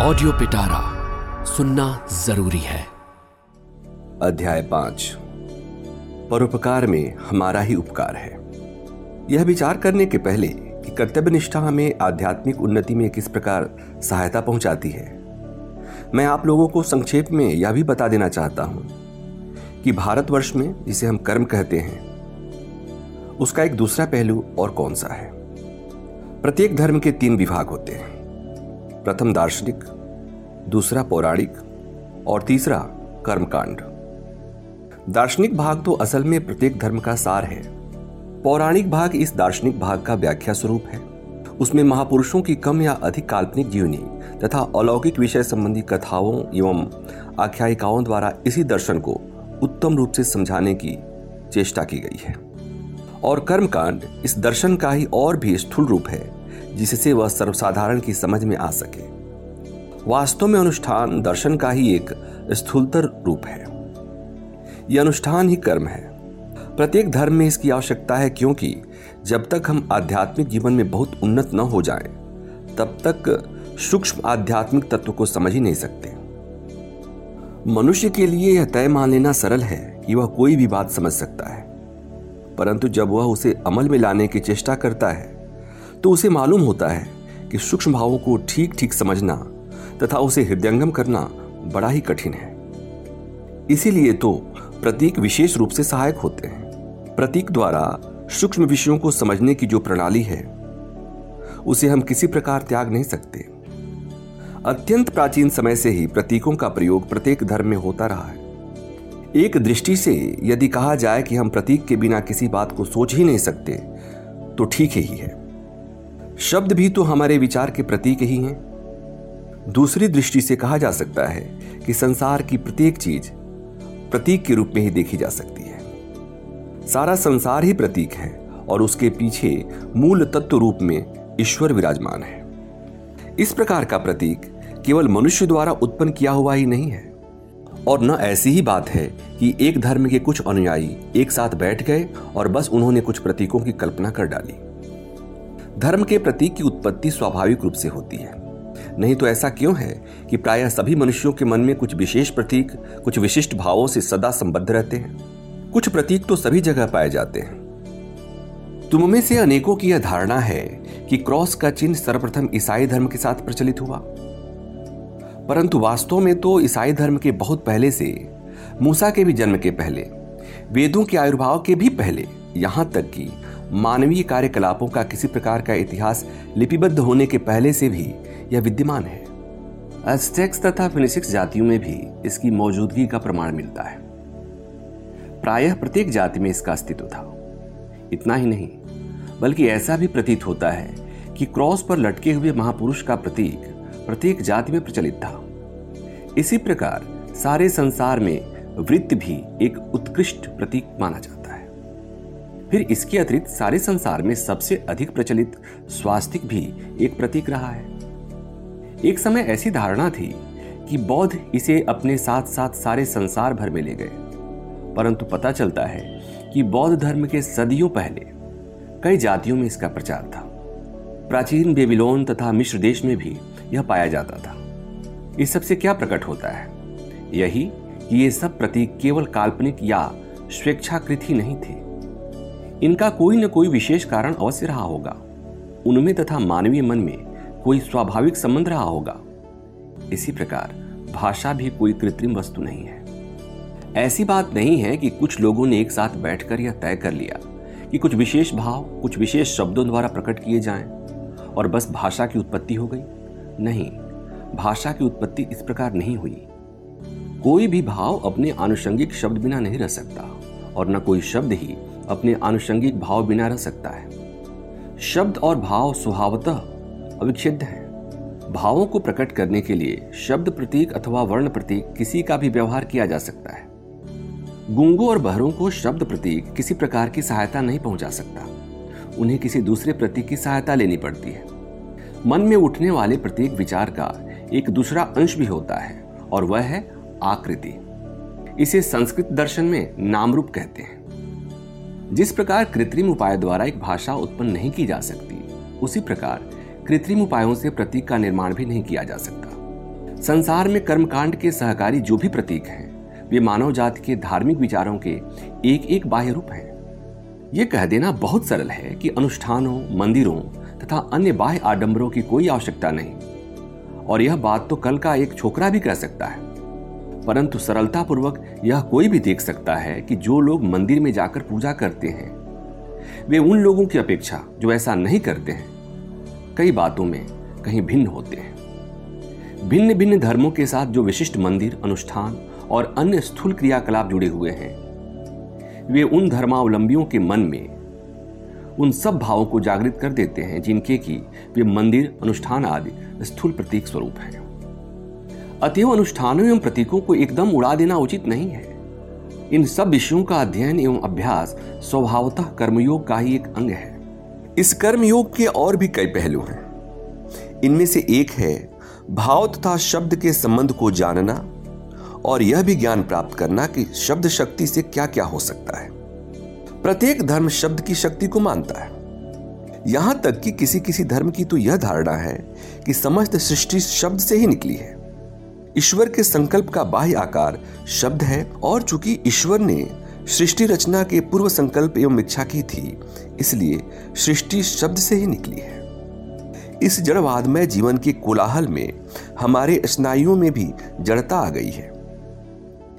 Audio पिटारा सुनना ज़रूरी है। अध्याय पाँच। परोपकार में हमारा ही उपकार है। यह विचार करने के पहले कि कर्तव्य निष्ठा हमें आध्यात्मिक उन्नति में किस प्रकार सहायता पहुंचाती है, मैं आप लोगों को संक्षेप में यह भी बता देना चाहता हूँ कि भारतवर्ष में जिसे हम कर्म कहते हैं, उसका एक दूसरा पहलू और कौन सा है? प्रत्येक धर्म के तीन विभाग होते हैं। प्रथम दार्शनिक, दूसरा पौराणिक और तीसरा कर्मकांड। दार्शनिक भाग तो असल में प्रत्येक धर्म का सार है। पौराणिक भाग इस दार्शनिक भाग का व्याख्या स्वरूप है। उसमें महापुरुषों की कम या अधिक काल्पनिक जीवनी तथा अलौकिक विषय संबंधी कथाओं एवं आख्यायिकाओं द्वारा इसी दर्शन को उत्तम रूप से समझाने की चेष्टा की गई है। और कर्मकांड इस दर्शन का ही और भी स्थूल रूप है। जिससे वह सर्वसाधारण की समझ में आ सके। वास्तव में अनुष्ठान दर्शन का ही एक स्थूलतर रूप है। यह अनुष्ठान ही कर्म है। प्रत्येक धर्म में इसकी आवश्यकता है क्योंकि जब तक हम आध्यात्मिक जीवन में बहुत उन्नत न हो जाएँ, तब तक सूक्ष्म आध्यात्मिक तत्व को समझ ही नहीं सकते। मनुष्य के लिए यह तय मान लेना सरल है कि वह कोई भी बात समझ सकता है परंतु जब वह उसे अमल में लाने की चेष्टा करता है तो उसे मालूम होता है कि सूक्ष्म भावों को ठीक ठीक समझना तथा उसे हृदयंगम करना बड़ा ही कठिन है। इसीलिए तो प्रतीक विशेष रूप से सहायक होते हैं। प्रतीक द्वारा सूक्ष्म विषयों को समझने की जो प्रणाली है, उसे हम किसी प्रकार त्याग नहीं सकते। अत्यंत प्राचीन समय से ही प्रतीकों का प्रयोग प्रत्येक धर्म में होता रहा है। एक दृष्टि से यदि कहा जाए कि हम प्रतीक के बिना किसी बात को सोच ही नहीं सकते तो ठीक ही है। शब्द भी तो हमारे विचार के प्रतीक ही हैं। दूसरी दृष्टि से कहा जा सकता है कि संसार की प्रत्येक चीज़ प्रतीक के रूप में ही देखी जा सकती है। सारा संसार ही प्रतीक है और उसके पीछे मूल तत्व रूप में ईश्वर विराजमान है। इस प्रकार का प्रतीक केवल मनुष्य द्वारा उत्पन्न किया हुआ ही नहीं है। और न ऐसी ही बात है कि एक धर्म के कुछ अनुयायी एक साथ बैठ गए और बस उन्होंने कुछ प्रतीकों की कल्पना कर डाली। धर्म के प्रतीक की उत्पत्ति स्वाभाविक रूप से होती है। नहीं तो ऐसा क्यों है कि प्रायः सभी मनुष्यों के मन में कुछ विशेष प्रतीक, कुछ विशिष्ट भावों से सदा संबद्ध रहते हैं? कुछ प्रतीक तो सभी जगह पाए जाते हैं। तुम में से अनेकों की यह धारणा है कि क्रॉस का चिन्ह सर्वप्रथम ईसाई धर्म के साथ प्रचलित हुआ। परंतु वास्तव में तो ईसाई धर्म के बहुत पहले से, मूसा के भी जन्म के पहले, वेदों के आयुर्भाव के भी पहले, यहाँ तक कि मानवीय कार्यकलापों का किसी प्रकार का इतिहास लिपिबद्ध होने के पहले से भी यह विद्यमान है। एस्टेक्स तथा फिनिसिक्स जातियों में भी इसकी मौजूदगी का प्रमाण मिलता है। प्रायः प्रत्येक जाति में इसका अस्तित्व था। इतना ही नहीं, बल्कि ऐसा भी प्रतीत होता है कि क्रॉस पर लटके हुए महापुरुष का प्रतीक प्रत्येक जाति में प्रचलित था। इसी प्रकार सारे संसार में वृत्त भी एक उत्कृष्ट प्रतीक माना जाता फिर इसके अतिरिक्त सारे संसार में सबसे अधिक प्रचलित स्वास्तिक भी एक प्रतीक रहा है। एक समय ऐसी धारणा थी कि बौद्ध इसे अपने साथ साथ सारे संसार भर में ले गए। परंतु पता चलता है कि बौद्ध धर्म के सदियों पहले कई जातियों में इसका प्रचार था। प्राचीन बेबीलोन तथा मिश्र देश में भी यह पाया जाता था। इस सबसे क्या प्रकट होता है? यही कि ये सब प्रतीक केवल काल्पनिक या स्वेच्छाकृत ही नहीं थे। इनका कोई न कोई विशेष कारण अवश्य रहा होगा। उनमें तथा मानवीय मन में कोई स्वाभाविक संबंध रहा होगा। इसी प्रकार, भाषा भी कोई कृत्रिम वस्तु नहीं है। ऐसी बात नहीं है कि कुछ लोगों ने एक साथ बैठकर यह तय कर लिया कि कुछ विशेष भाव, कुछ विशेष शब्दों द्वारा प्रकट किए जाएँ और बस भाषा की उत्पत्ति हो गई। नहीं, भाषा की उत्पत्ति इस प्रकार नहीं हुई। कोई भी भाव अपने आनुषंगिक शब्द बिना नहीं रह सकता और न कोई शब्द ही अपने आनुषंगिक भाव बिना रह सकता है। शब्द और भाव स्वभावतः अविच्छेद है। भावों को प्रकट करने के लिए शब्द प्रतीक अथवा वर्ण प्रतीक किसी का भी व्यवहार किया जा सकता है। गुंगों और बहरों को शब्द प्रतीक किसी प्रकार की सहायता नहीं पहुँचा सकता। उन्हें किसी दूसरे प्रतीक की सहायता लेनी पड़ती है। मन में उठने वाले प्रत्येक विचार का एक दूसरा अंश भी होता है और वह है आकृति। इसे संस्कृत दर्शन में नामरूप कहते हैं। जिस प्रकार कृत्रिम उपाय द्वारा एक भाषा उत्पन्न नहीं की जा सकती, उसी प्रकार कृत्रिम उपायों से प्रतीक का निर्माण भी नहीं किया जा सकता। संसार में कर्मकांड के सहकारी जो भी प्रतीक हैं, वे मानव जाति के धार्मिक विचारों के एक एक बाह्य रूप हैं। ये कह देना बहुत सरल है कि अनुष्ठानों, मंदिरों तथा अन्य बाह्य आडंबरों की कोई आवश्यकता नहीं। और यह बात तो कल का एक छोकरा भी कह सकता है। परंतु सरलतापूर्वक यह कोई भी देख सकता है कि जो लोग मंदिर में जाकर पूजा करते हैं, वे उन लोगों की अपेक्षा जो ऐसा नहीं करते हैं, कई बातों में कहीं भिन्न होते हैं। भिन्न भिन्न धर्मों के साथ जो विशिष्ट मंदिर, अनुष्ठान और अन्य स्थूल क्रियाकलाप जुड़े हुए हैं, वे उन धर्मावलंबियों के मन में उन सब भावों को जागृत कर देते हैं जिनके की वे मंदिर, अनुष्ठान आदि स्थूल प्रतीक स्वरूप है। अतएव अनुष्ठानों एवं प्रतीकों को एकदम उड़ा देना उचित नहीं है। इन सब विषयों का अध्ययन एवं अभ्यास स्वभावतः कर्मयोग का ही एक अंग है। इस कर्मयोग के और भी कई पहलू हैं। इनमें से एक है, भाव तथा शब्द के संबंध को जानना और यह भी ज्ञान प्राप्त करना कि शब्द शक्ति से क्या क्या हो सकता है। प्रत्येक धर्म शब्द की शक्ति को मानता है। यहाँ तक कि किसी किसी धर्म की तो यह धारणा है कि समस्त सृष्टि शब्द से ही निकली है। ईश्वर के संकल्प का बाह्य आकार, शब्द है और चूँकि ईश्वर ने सृष्टि रचना के पूर्व संकल्प एवं इच्छा की थी, इसलिए सृष्टि शब्द से ही निकली है। इस जड़वाद में जीवन के कोलाहल में हमारे स्नायुओं में भी जड़ता आ गई है।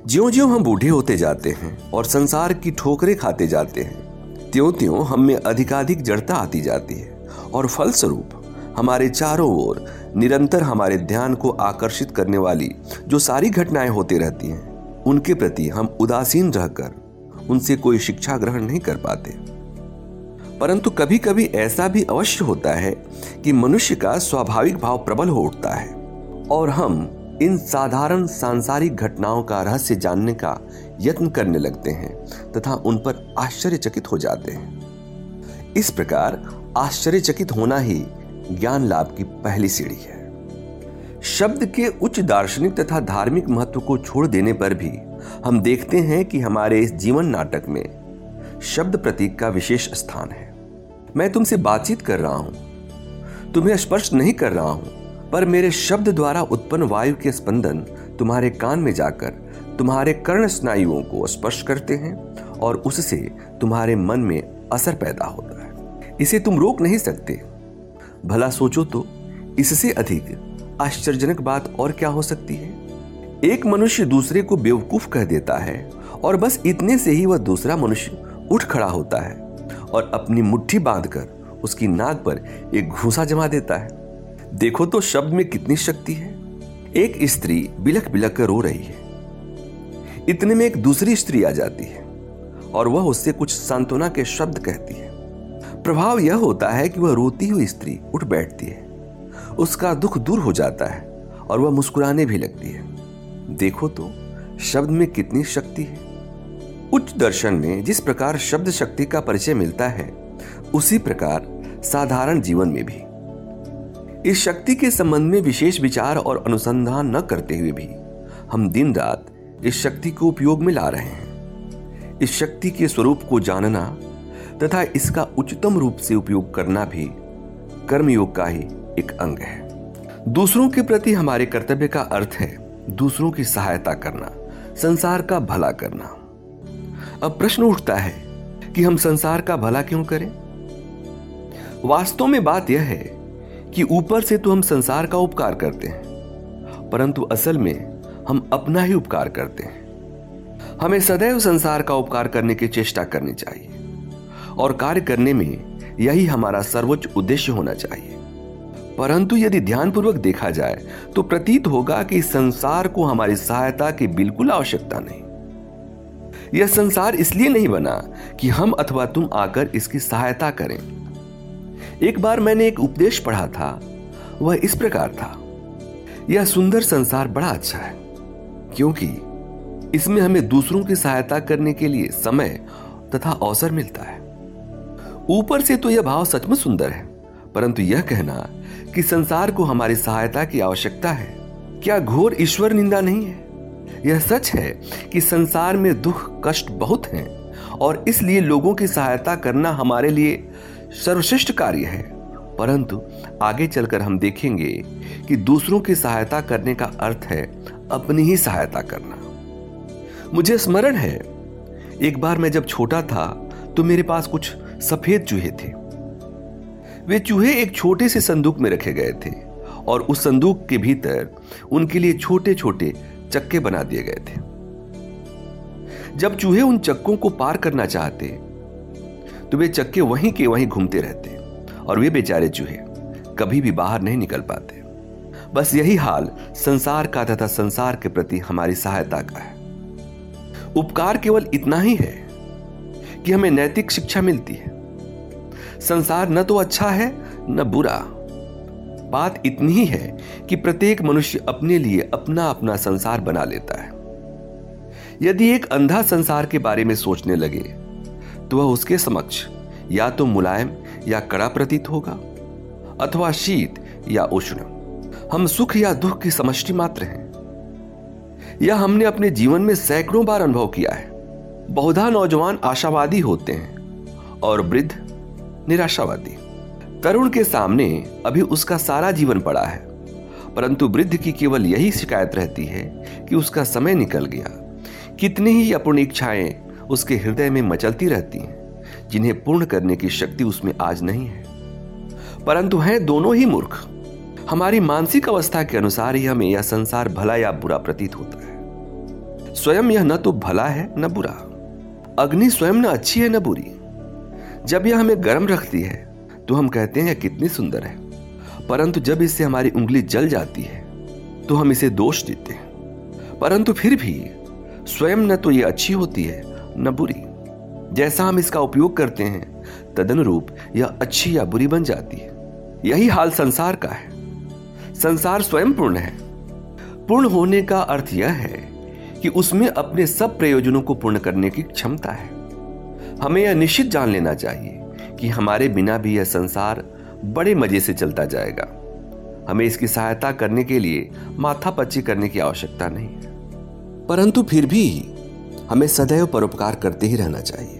ज्यो ज्यो हम बूढ़े होते जाते हैं और संसार की ठोकरें खाते जाते हैं त्यों त्यों हम में अधिकाधिक जड़ता आती जाती है और फलस्वरूप हमारे चारों ओर निरंतर हमारे ध्यान को आकर्षित करने वाली जो सारी घटनाएँ होती रहती हैं, उनके प्रति हम उदासीन रहकर उनसे कोई शिक्षा ग्रहण नहीं कर पाते। परंतु कभी कभी ऐसा भी अवश्य होता है कि मनुष्य का स्वाभाविक भाव प्रबल हो उठता है और हम इन साधारण सांसारिक घटनाओं का रहस्य जानने का यत्न करने लगते हैं तथा उन पर आश्चर्यचकित हो जाते हैं। इस प्रकार आश्चर्यचकित होना ही ज्ञान लाभ की पहली सीढ़ी है। शब्द के उच्च दार्शनिक तथा धार्मिक महत्व को छोड़ देने पर भी हम देखते हैं कि हमारे इस जीवन नाटक में शब्द प्रतीक का विशेष स्थान है। मैं तुमसे बातचीत कर रहा हूँ। तुम्हें स्पर्श नहीं कर रहा हूँ, पर मेरे शब्द द्वारा उत्पन्न वायु के स्पंदन तुम्हारे कान में जाकर तुम्हारे कर्ण स्नायुओं को स्पर्श करते हैं और उससे तुम्हारे मन में असर पैदा होता है। इसे तुम रोक नहीं सकते। भला सोचो तो इससे अधिक आश्चर्यजनक बात और क्या हो सकती है? एक मनुष्य दूसरे को बेवकूफ़ कह देता है, और बस इतने से ही वह दूसरा मनुष्य उठ खड़ा होता है और अपनी मुट्ठी बांधकर उसकी नाक पर एक घूसा जमा देता है। देखो तो शब्द में कितनी शक्ति है। एक स्त्री बिलख बिलख कर रो रही है। इतने में एक दूसरी स्त्री आ जाती है और वह उससे कुछ सांत्वना के शब्द कहती है। प्रभाव यह होता है कि वह रोती हुई स्त्री उठ बैठती है। उसका दुख दूर हो जाता है और वह मुस्कुराने भी लगती है। देखो तो शब्द में कितनी शक्ति है। उच्च दर्शन में जिस प्रकार शब्द शक्ति का परिचय मिलता है, उसी प्रकार साधारण जीवन में भी। इस शक्ति के संबंध में विशेष विचार और अनुसंधान न करते हुए भी हम दिन रात इस शक्ति को उपयोग में ला रहे हैं। इस शक्ति के स्वरूप को जानना तथा इसका उच्चतम रूप से उपयोग करना भी कर्मयोग का ही एक अंग है। दूसरों के प्रति हमारे कर्तव्य का अर्थ है दूसरों की सहायता करना, संसार का भला करना। अब प्रश्न उठता है कि हम संसार का भला क्यों करें? वास्तव में बात यह है कि ऊपर से तो हम संसार का उपकार करते हैं, परंतु असल में हम अपना ही उपकार करते हैं। हमें सदैव संसार का उपकार करने की चेष्टा करनी चाहिए। और कार्य करने में यही हमारा सर्वोच्च उद्देश्य होना चाहिए। परंतु यदि ध्यानपूर्वक देखा जाए तो प्रतीत होगा कि संसार को हमारी सहायता की बिल्कुल आवश्यकता नहीं। यह संसार इसलिए नहीं बना कि हम अथवा तुम आकर इसकी सहायता करें। एक बार मैंने एक उपदेश पढ़ा था, वह इस प्रकार था। यह सुंदर संसार बड़ा अच्छा है, क्योंकि इसमें हमें दूसरों की सहायता करने के लिए समय तथा अवसर मिलता है। ऊपर से तो यह भाव सचमुच सुंदर है, परंतु यह कहना कि संसार को हमारी सहायता की आवश्यकता है। क्या घोर ईश्वर निंदा नहीं है? यह सच है कि संसार में दुख, कष्ट बहुत हैं, और इसलिए लोगों की सहायता करना हमारे लिए सर्वश्रेष्ठ कार्य है। परंतु आगे चलकर हम देखेंगे कि दूसरों की सहायता करने का अर्थ है अपनी ही सहायता करना। मुझे स्मरण है, एक बार मैं जब छोटा था तो मेरे पास कुछ सफ़ेद चूहे थे। वे चूहे एक छोटे से संदूक में रखे गए थे और उस संदूक के भीतर उनके लिए छोटे छोटे चक्के बना दिए गए थे। जब चूहे उन चक्कों को पार करना चाहते तो वे चक्के वहीं के वहीं घूमते रहते और वे बेचारे चूहे कभी भी बाहर नहीं निकल पाते। बस यही हाल संसार का तथा संसार के प्रति हमारी सहायता का है। उपकार केवल इतना ही है कि हमें नैतिक शिक्षा मिलती है। संसार न तो अच्छा है, न बुरा। बात इतनी ही है कि प्रत्येक मनुष्य अपने लिए अपना अपना संसार बना लेता है। यदि एक अंधा संसार के बारे में सोचने लगे तो वह उसके समक्ष या तो मुलायम या कड़ा प्रतीत होगा, अथवा शीत या उष्ण। हम सुख या दुख की समष्टि मात्र हैं। यह हमने अपने जीवन में सैकड़ों बार अनुभव किया है। बहुधा नौजवान आशावादी होते हैं और वृद्ध निराशावादी। तरुण के सामने अभी उसका सारा जीवन पड़ा है, परंतु वृद्ध की केवल यही शिकायत रहती है कि उसका समय निकल गया। कितनी ही अपूर्ण इच्छाएँ उसके हृदय में मचलती रहती हैं, जिन्हें पूर्ण करने की शक्ति उसमें आज नहीं है। परंतु हैं दोनों ही मूर्ख। हमारी मानसिक अवस्था के अनुसार ही हमें यह संसार भला या बुरा प्रतीत होता है। स्वयं यह न तो भला है, न बुरा। अग्नि स्वयं न अच्छी है न बुरी। जब यह हमें गर्म रखती है तो हम कहते हैं कितनी सुंदर है। परंतु जब इससे हमारी उंगली जल जाती है तो हम इसे दोष देते हैं। परंतु फिर भी स्वयं न तो ये अच्छी होती है, न बुरी। जैसा हम इसका उपयोग करते हैं, तदनुरूप यह अच्छी या बुरी बन जाती है। यही हाल संसार का है। संसार स्वयं पूर्ण है। पूर्ण होने का अर्थ यह है कि उसमें अपने सब प्रयोजनों को पूर्ण करने की क्षमता है। हमें यह निश्चित जान लेना चाहिए कि हमारे बिना भी यह संसार बड़े मज़े से चलता जाएगा। हमें इसकी सहायता करने के लिए माथा पच्ची करने की आवश्यकता नहीं परंतु फिर भी हमें सदैव परोपकार करते ही रहना चाहिए।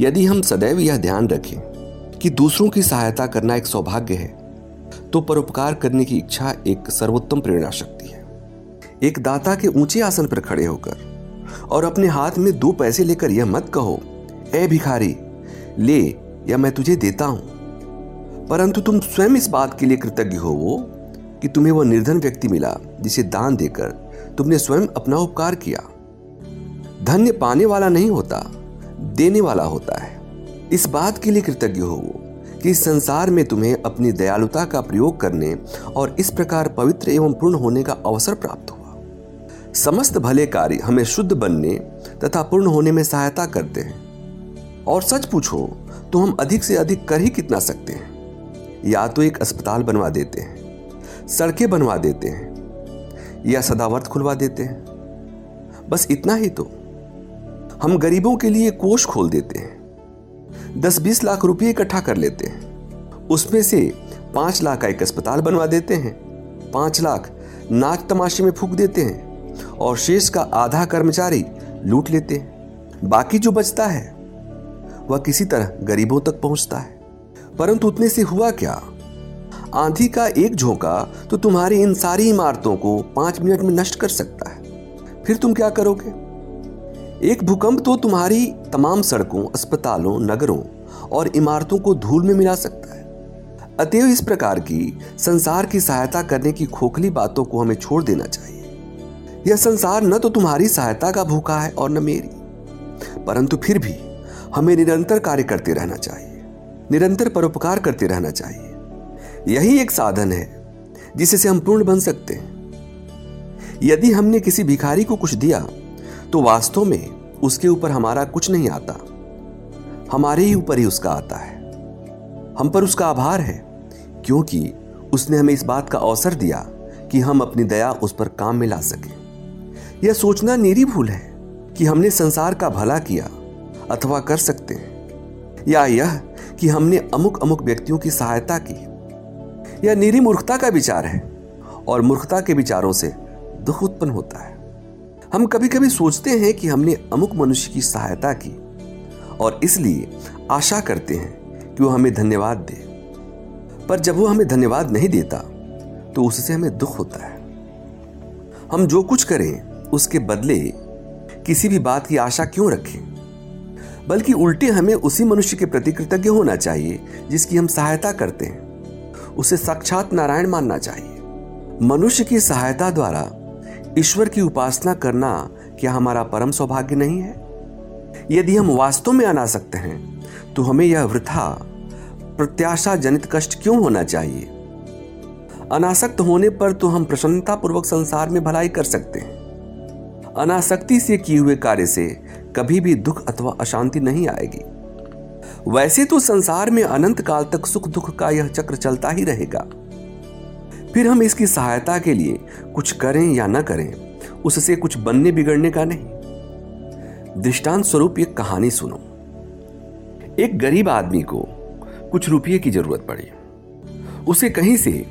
यदि हम सदैव यह ध्यान रखें कि दूसरों की सहायता करना एक सौभाग्य है तो परोपकार करने की इच्छा एक सर्वोत्तम प्रेरणा शक्ति एक दाता के ऊँचे आसन पर खड़े होकर और अपने हाथ में दो पैसे लेकर यह मत कहो, ए भिखारी, ले या मैं तुझे देता हूँ। परंतु तुम स्वयं इस बात के लिए कृतज्ञ हो वो कि तुम्हें वह निर्धन व्यक्ति मिला जिसे दान देकर तुमने स्वयं अपना उपकार किया। धन्य पाने वाला नहीं होता, देने वाला होता है। इस बात के लिए कृतज्ञ हो वो कि इस संसार में तुम्हें अपनी दयालुता का प्रयोग करने और इस प्रकार पवित्र एवं पूर्ण होने का अवसर प्राप्त हुआ समस्त भले कार्य हमें शुद्ध बनने तथा पूर्ण होने में सहायता करते हैं। और सच पूछो तो हम अधिक से अधिक कर ही कितना सकते हैं? या तो एक अस्पताल बनवा देते हैं, सड़कें बनवा देते हैं, या सदावर्त खुलवा देते हैं। बस इतना ही तो। हम गरीबों के लिए कोष खोल देते हैं, दस बीस लाख रुपए इकट्ठा कर लेते हैं। उसमें से पाँच लाख का एक अस्पताल बनवा देते हैं, पाँच लाख नाच तमाशे में फूक देते हैं। और शेष का आधा कर्मचारी लूट लेते हैं। बाकी जो बचता है, वह किसी तरह गरीबों तक पहुँचता है। परंतु उतने से हुआ क्या? आंधी का एक झोंका तो तुम्हारी इन सारी इमारतों को पाँच मिनट में नष्ट कर सकता है। फिर तुम क्या करोगे? एक भूकंप तो तुम्हारी तमाम सड़कों, अस्पतालों, नगरों और इमारतों को धूल में मिला सकता है। अतएव इस प्रकार की संसार की सहायता करने की खोखली बातों को हमें छोड़ देना चाहिए। यह संसार न तो तुम्हारी सहायता का भूखा है और न मेरी। परंतु फिर भी हमें निरंतर कार्य करते रहना चाहिए, निरंतर परोपकार करते रहना चाहिए। यही एक साधन है जिससे हम पूर्ण बन सकते हैं। यदि हमने किसी भिखारी को कुछ दिया तो वास्तव में उसके ऊपर हमारा कुछ नहीं आता। हमारे ही ऊपर ही उसका आता है। हम पर उसका आभार है, क्योंकि उसने हमें इस बात का अवसर दिया कि हम अपनी दया उस पर काम में ला सके। यह सोचना निरी भूल है कि हमने संसार का भला किया अथवा कर सकते हैं। या यह कि हमने अमुक अमुक व्यक्तियों की सहायता की। यह निरी मूर्खता का विचार है और मूर्खता के विचारों से दुख उत्पन्न होता है। हम कभी कभी सोचते हैं कि हमने अमुक मनुष्य की सहायता की और इसलिए आशा करते हैं कि वो हमें धन्यवाद दे। पर जब वो हमें धन्यवाद नहीं देता तो उससे हमें दुख होता है। हम जो कुछ करें उसके बदले किसी भी बात की आशा क्यों रखें? बल्कि उल्टे हमें उसी मनुष्य के प्रति कृतज्ञ होना चाहिए, जिसकी हम सहायता करते हैं। उसे साक्षात नारायण मानना चाहिए। मनुष्य की सहायता द्वारा ईश्वर की उपासना करना क्या हमारा परम सौभाग्य नहीं है? यदि हम वास्तव में अना सकते हैं तो हमें यह वृथा प्रत्याशा जनित कष्ट क्यों होना चाहिए? अनासक्त होने पर तो हम प्रसन्नतापूर्वक संसार में भलाई कर सकते हैं। अनासक्ति से किए हुए कार्य से कभी भी दुख अथवा अशांति नहीं आएगी। वैसे तो संसार में अनंत काल तक सुख दुख का यह चक्र चलता ही रहेगा। फिर हम इसकी सहायता के लिए कुछ करें या न करें, उससे कुछ बनने बिगड़ने का नहीं। दृष्टांत स्वरूप एक कहानी सुनो। एक गरीब आदमी को कुछ रुपये की ज़रूरत पड़ी। उसे कहीं से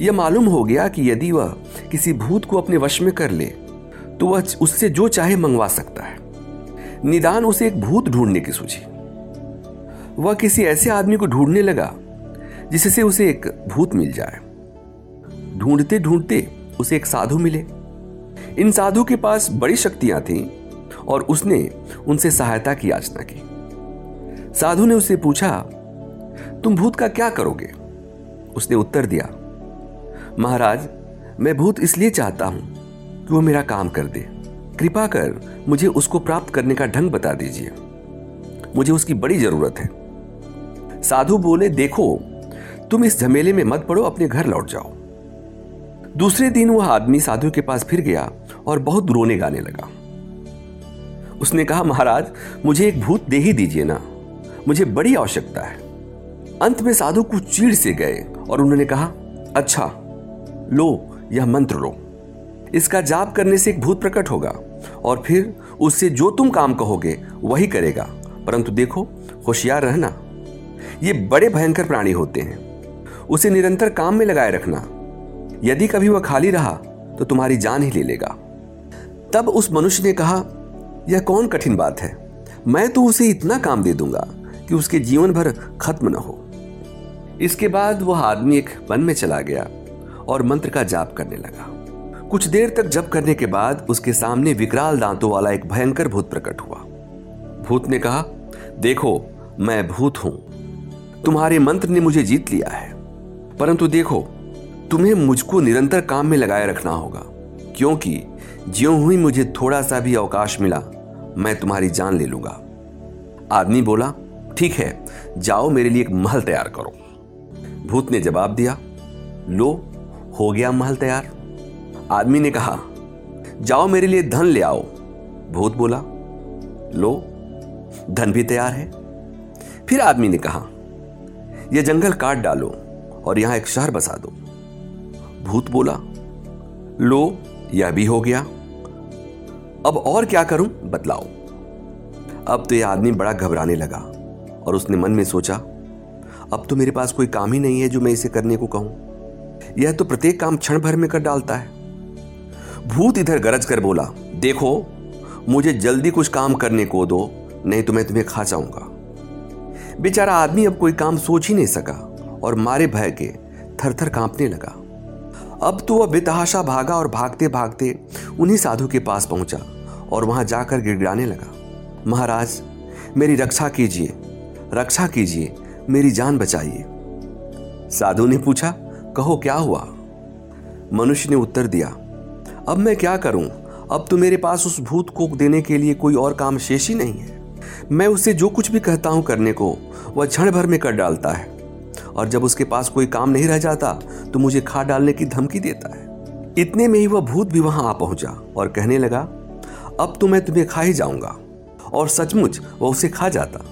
यह मालूम हो गया कि यदि वह किसी भूत को अपने वश में कर ले तो वह उससे जो चाहे मंगवा सकता है। निदान उसे एक भूत ढूँढने की सूझी। वह किसी ऐसे आदमी को ढूँढने लगा, जिससे उसे एक भूत मिल जाए। ढूंढते ढूंढते उसे एक साधु मिले। इन साधु के पास बड़ी शक्तियाँ थीं और उसने उनसे सहायता की याचना की। साधु ने उससे पूछा, तुम भूत का क्या करोगे? उसने उत्तर दिया, महाराज, मैं भूत इसलिए चाहता हूँ कि वो मेरा काम कर दे। कृपा कर मुझे उसको प्राप्त करने का ढंग बता दीजिए। मुझे उसकी बड़ी ज़रूरत है। साधु बोले, देखो, तुम इस झमेले में मत पड़ो, अपने घर लौट जाओ। दूसरे दिन वह आदमी साधु के पास फिर गया और बहुत रोने गाने लगा। उसने कहा, महाराज, मुझे एक भूत दे ही दीजिए ना। मुझे बड़ी आवश्यकता है। अंत में साधु कुछ चीड़ से गए और उन्होंने कहा अच्छा लो, यह मंत्र लो। इसका जाप करने से एक भूत प्रकट होगा, और फिर उससे जो तुम काम कहोगे, वही करेगा। परंतु देखो, होशियार रहना। ये बड़े भयंकर प्राणी होते हैं। उसे निरंतर काम में लगाए रखना। यदि कभी वह खाली रहा तो तुम्हारी जान ही ले लेगा। तब उस मनुष्य ने कहा, यह कौन कठिन बात है? मैं तो उसे इतना काम दे दूँगा कि उसके जीवन भर खत्म न हो। इसके बाद वह आदमी एक वन में चला गया और मंत्र का जाप करने लगा। कुछ देर तक जप करने के बाद उसके सामने विकराल दांतों वाला एक भयंकर भूत प्रकट हुआ। भूत ने कहा, देखो, मैं भूत हूँ। तुम्हारे मंत्र ने मुझे जीत लिया है। परंतु देखो, तुम्हें मुझको निरंतर काम में लगाए रखना होगा, क्योंकि ज्यो हुई मुझे थोड़ा सा भी अवकाश मिला, मैं तुम्हारी जान ले लूँगा। आदमी बोला, ठीक है, जाओ मेरे लिए एक महल तैयार करो। भूत ने जवाब दिया, लो, हो गया महल तैयार। आदमी ने कहा, जाओ मेरे लिए धन ले आओ। भूत बोला, लो, धन भी तैयार है। फिर आदमी ने कहा, यह जंगल काट डालो और यहाँ एक शहर बसा दो। भूत बोला, लो, यह भी हो गया। अब और क्या करूँ, बतलाओ? अब तो यह आदमी बड़ा घबराने लगा और उसने मन में सोचा, अब तो मेरे पास कोई काम ही नहीं है जो मैं इसे करने को कहूँ। यह तो प्रत्येक काम क्षण भर में कर डालता है। भूत इधर गरज कर बोला, देखो, मुझे जल्दी कुछ काम करने को दो, नहीं तो मैं तुम्हें खा जाऊँगा. बेचारा आदमी अब कोई काम सोच ही नहीं सका और मारे भय के थर थर कांपने लगा। अब तो वह बेतहाशा भागा और भागते भागते उन्हीं साधु के पास पहुँचा और वहाँ जाकर गिड़गिड़ाने लगा। महाराज, मेरी रक्षा कीजिए रक्षा कीजिए, मेरी जान बचाइए। साधु ने पूछा, कहो, क्या हुआ? मनुष्य ने उत्तर दिया अब मैं क्या करूँ? अब तो मेरे पास उस भूत को देने के लिए कोई और काम शेष ही नहीं है। मैं उसे जो कुछ भी कहता हूँ करने को, वह क्षण भर में कर डालता है। और जब उसके पास कोई काम नहीं रह जाता तो मुझे खा डालने की धमकी देता है। इतने में ही वह भूत भी वहाँ आ पहुँचा और कहने लगा, अब तो मैं तुम्हें खा ही जाऊँगा। और सचमुच वह उसे खा जाता।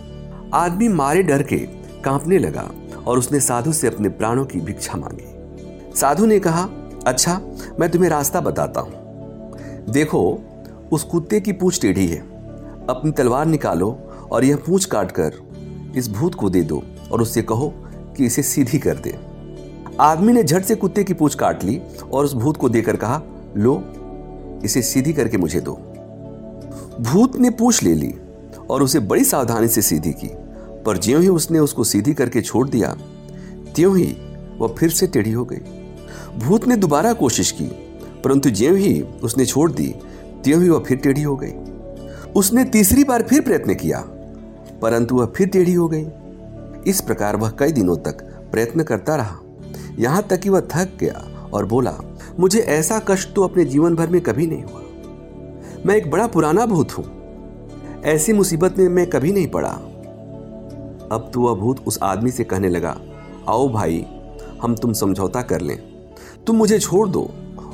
आदमी मारे डर के कांपने लगा और उसने साधु से अपने प्राणों की भिक्षा मांगी। साधु ने कहा अच्छा मैं तुम्हें रास्ता बताता हूँ। देखो, उस कुत्ते की पूछ टेढ़ी है। अपनी तलवार निकालो और यह पूछ काट कर इस भूत को दे दो और उससे कहो कि इसे सीधी कर दे। आदमी ने झट से कुत्ते की पूछ काट ली और उस भूत को देकर कहा, लो, इसे सीधी करके मुझे दो। भूत ने पूछ ले ली और उसे बड़ी सावधानी से सीधी की, पर ज्यों ही उसने उसको सीधी करके छोड़ दिया, त्यों ही वह फिर से टेढ़ी हो गई। भूत ने दोबारा कोशिश की, परंतु ज्यों ही उसने छोड़ दी, त्यों ही वह फिर टेढ़ी हो गई। उसने तीसरी बार फिर प्रयत्न किया, परंतु वह फिर टेढ़ी हो गई। इस प्रकार वह कई दिनों तक प्रयत्न करता रहा। यहाँ तक कि वह थक गया और बोला, मुझे ऐसा कष्ट तो अपने जीवन भर में कभी नहीं हुआ। मैं एक बड़ा पुराना भूत हूँ। ऐसी मुसीबत में मैं कभी नहीं पड़ा। अब तो वह भूत उस आदमी से कहने लगा, आओ भाई, हम तुम समझौता कर लें। तुम मुझे छोड़ दो,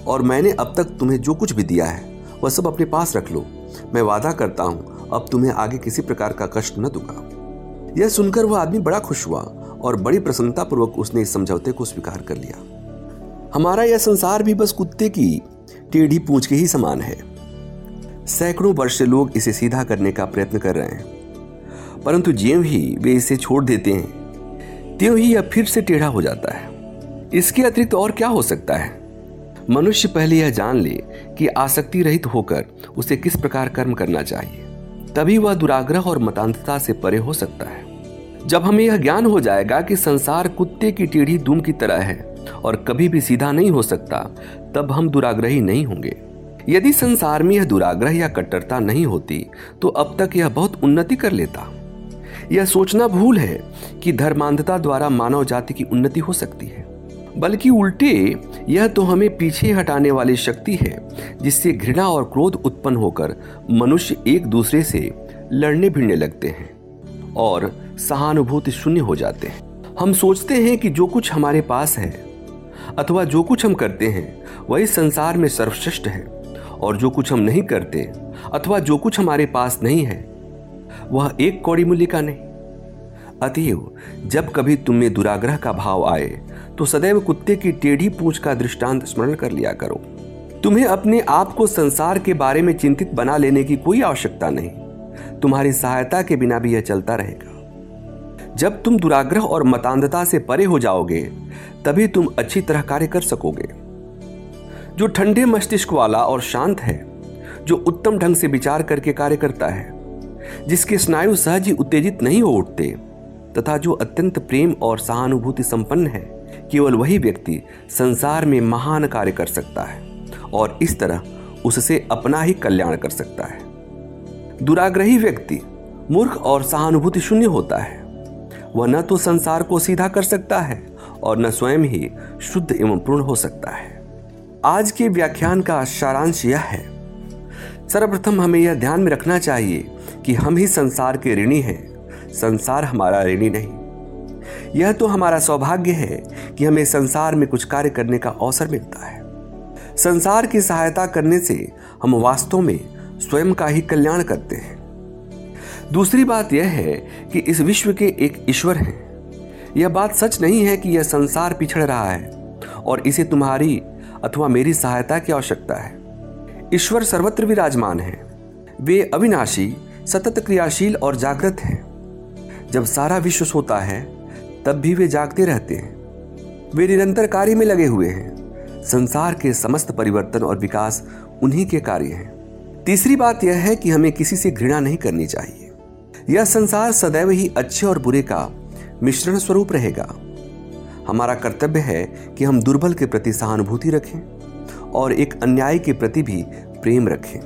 और मैंने अब तक तुम्हें जो कुछ भी दिया है, वह सब अपने पास रख लो। मैं वादा करता हूँ, अब तुम्हें आगे किसी प्रकार का कष्ट न दूँगा। यह सुनकर वह आदमी बड़ा खुश हुआ, और बड़ी प्रसन्नता पूर्वक उसने इस समझौते को स्वीकार कर लिया। हमारा यह संसार भी बस कुत्ते की टेढ़ी पूछ के ही समान है। सैकड़ों वर्ष से लोग इसे सीधा करने का प्रयत्न कर रहे हैं, परंतु ज्यों ही वे इसे छोड़ देते हैं, त्यों ही यह फिर से टेढ़ा हो जाता है। इसके अतिरिक्त और क्या हो सकता है? मनुष्य पहले यह जान ले कि आसक्ति रहित होकर उसे किस प्रकार कर्म करना चाहिए। तभी वह दुराग्रह और मतांतता से परे हो सकता है। जब हमें यह ज्ञान हो जाएगा कि संसार कुत्ते की टीढ़ी दुम की तरह है और कभी भी सीधा नहीं हो सकता, तब हम दुराग्रही नहीं होंगे। यदि संसार में यह दुराग्रह या कट्टरता नहीं होती तो अब तक यह बहुत उन्नति कर लेता। यह सोचना भूल है कि धर्मांधता द्वारा मानव जाति की उन्नति हो सकती है। बल्कि उल्टे, यह तो हमें पीछे हटाने वाली शक्ति है, जिससे घृणा और क्रोध उत्पन्न होकर मनुष्य एक दूसरे से लड़ने भिड़ने लगते हैं और सहानुभूति शून्य हो जाते हैं। हम सोचते हैं कि जो कुछ हमारे पास है, अथवा जो कुछ हम करते हैं, वही संसार में सर्वश्रेष्ठ है, और जो कुछ हम नहीं करते, अथवा जो कुछ हमारे पास नहीं है, वह एक कौड़ी मूल्य का नहीं। अतएव, जब कभी तुम में दुराग्रह का भाव आए तो सदैव कुत्ते की टेढ़ी पूछ का दृष्टांत स्मरण कर लिया करो। तुम्हें अपने आप को संसार के बारे में चिंतित बना लेने की कोई आवश्यकता नहीं। तुम्हारी सहायता के बिना भी यह चलता रहेगा। जब तुम दुराग्रह और मतांधता से परे हो जाओगे, तभी तुम अच्छी तरह कार्य कर सकोगे। जो ठंडे मस्तिष्क वाला और शांत है, जो उत्तम ढंग से विचार करके कार्य करता है, जिसके स्नायु सहज ही उत्तेजित नहीं हो उठते तथा जो अत्यंत प्रेम और सहानुभूति संपन्न है, केवल वही व्यक्ति संसार में महान कार्य कर सकता है और इस तरह उससे अपना ही कल्याण कर सकता है। दुराग्रही व्यक्ति मूर्ख और सहानुभूति शून्य होता है। वह न तो संसार को सीधा कर सकता है और न स्वयं ही शुद्ध एवं पूर्ण हो सकता है। आज के व्याख्यान का सारांश यह है, सर्वप्रथम हमें यह ध्यान में रखना चाहिए कि हम ही संसार के ऋणी हैं संसार हमारा ऋणी नहीं। यह तो हमारा सौभाग्य है कि हमें संसार में कुछ कार्य करने का अवसर मिलता है। संसार की सहायता करने से हम वास्तव में स्वयं का ही कल्याण करते हैं। दूसरी बात यह है कि इस विश्व के एक ईश्वर हैं। यह बात सच नहीं है कि यह संसार पिछड़ रहा है और इसे तुम्हारी अथवा मेरी सहायता की आवश्यकता है। ईश्वर सर्वत्र विराजमान है। वे अविनाशी, सतत क्रियाशील और जागृत हैं। जब सारा विश्व सोता है, तब भी वे जागते रहते हैं। वे निरंतर कार्य में लगे हुए हैं। संसार के समस्त परिवर्तन और विकास उन्हीं के कार्य हैं। तीसरी बात यह है कि हमें किसी से घृणा नहीं करनी चाहिए। यह संसार सदैव ही अच्छे और बुरे का मिश्रण स्वरूप रहेगा। हमारा कर्तव्य है कि हम दुर्बल के प्रति सहानुभूति रखें और एक अन्याय के प्रति भी प्रेम रखें।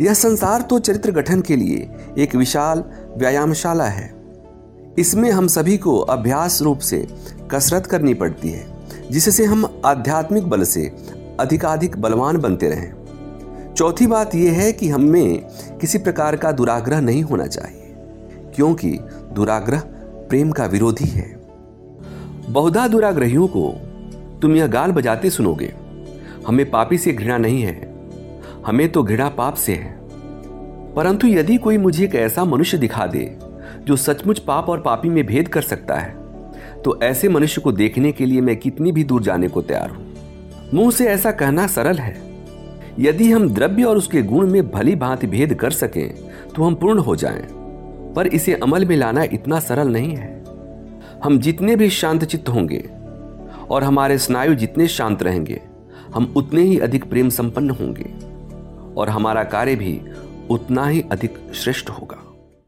यह संसार तो चरित्र गठन के लिए एक विशाल व्यायामशाला है। इसमें हम सभी को अभ्यास रूप से कसरत करनी पड़ती है, जिससे हम आध्यात्मिक बल से अधिकाधिक बलवान बनते रहें। चौथी बात यह है कि हमें किसी प्रकार का दुराग्रह नहीं होना चाहिए, क्योंकि दुराग्रह प्रेम का विरोधी है। बहुधा दुराग्रहियों को तुम यह गाल बजाते सुनोगे, हमें पापी से घृणा नहीं है, हमें तो घृणा पाप से है। परंतु यदि कोई मुझे एक ऐसा मनुष्य दिखा दे जो सचमुच पाप और पापी में भेद कर सकता है। तो ऐसे मनुष्य को देखने के लिए मैं कितनी भी दूर जाने को तैयार हूँ। मुँह से ऐसा कहना सरल है। यदि हम द्रव्य और उसके गुण में भली भांति भेद कर सकें तो हम पूर्ण हो जाएँ, पर इसे अमल में लाना इतना सरल नहीं है। हम जितने भी शांत चित्त होंगे और हमारे स्नायु जितने शांत रहेंगे हम उतने ही अधिक प्रेम संपन्न होंगे और हमारा कार्य भी उतना ही अधिक श्रेष्ठ होगा।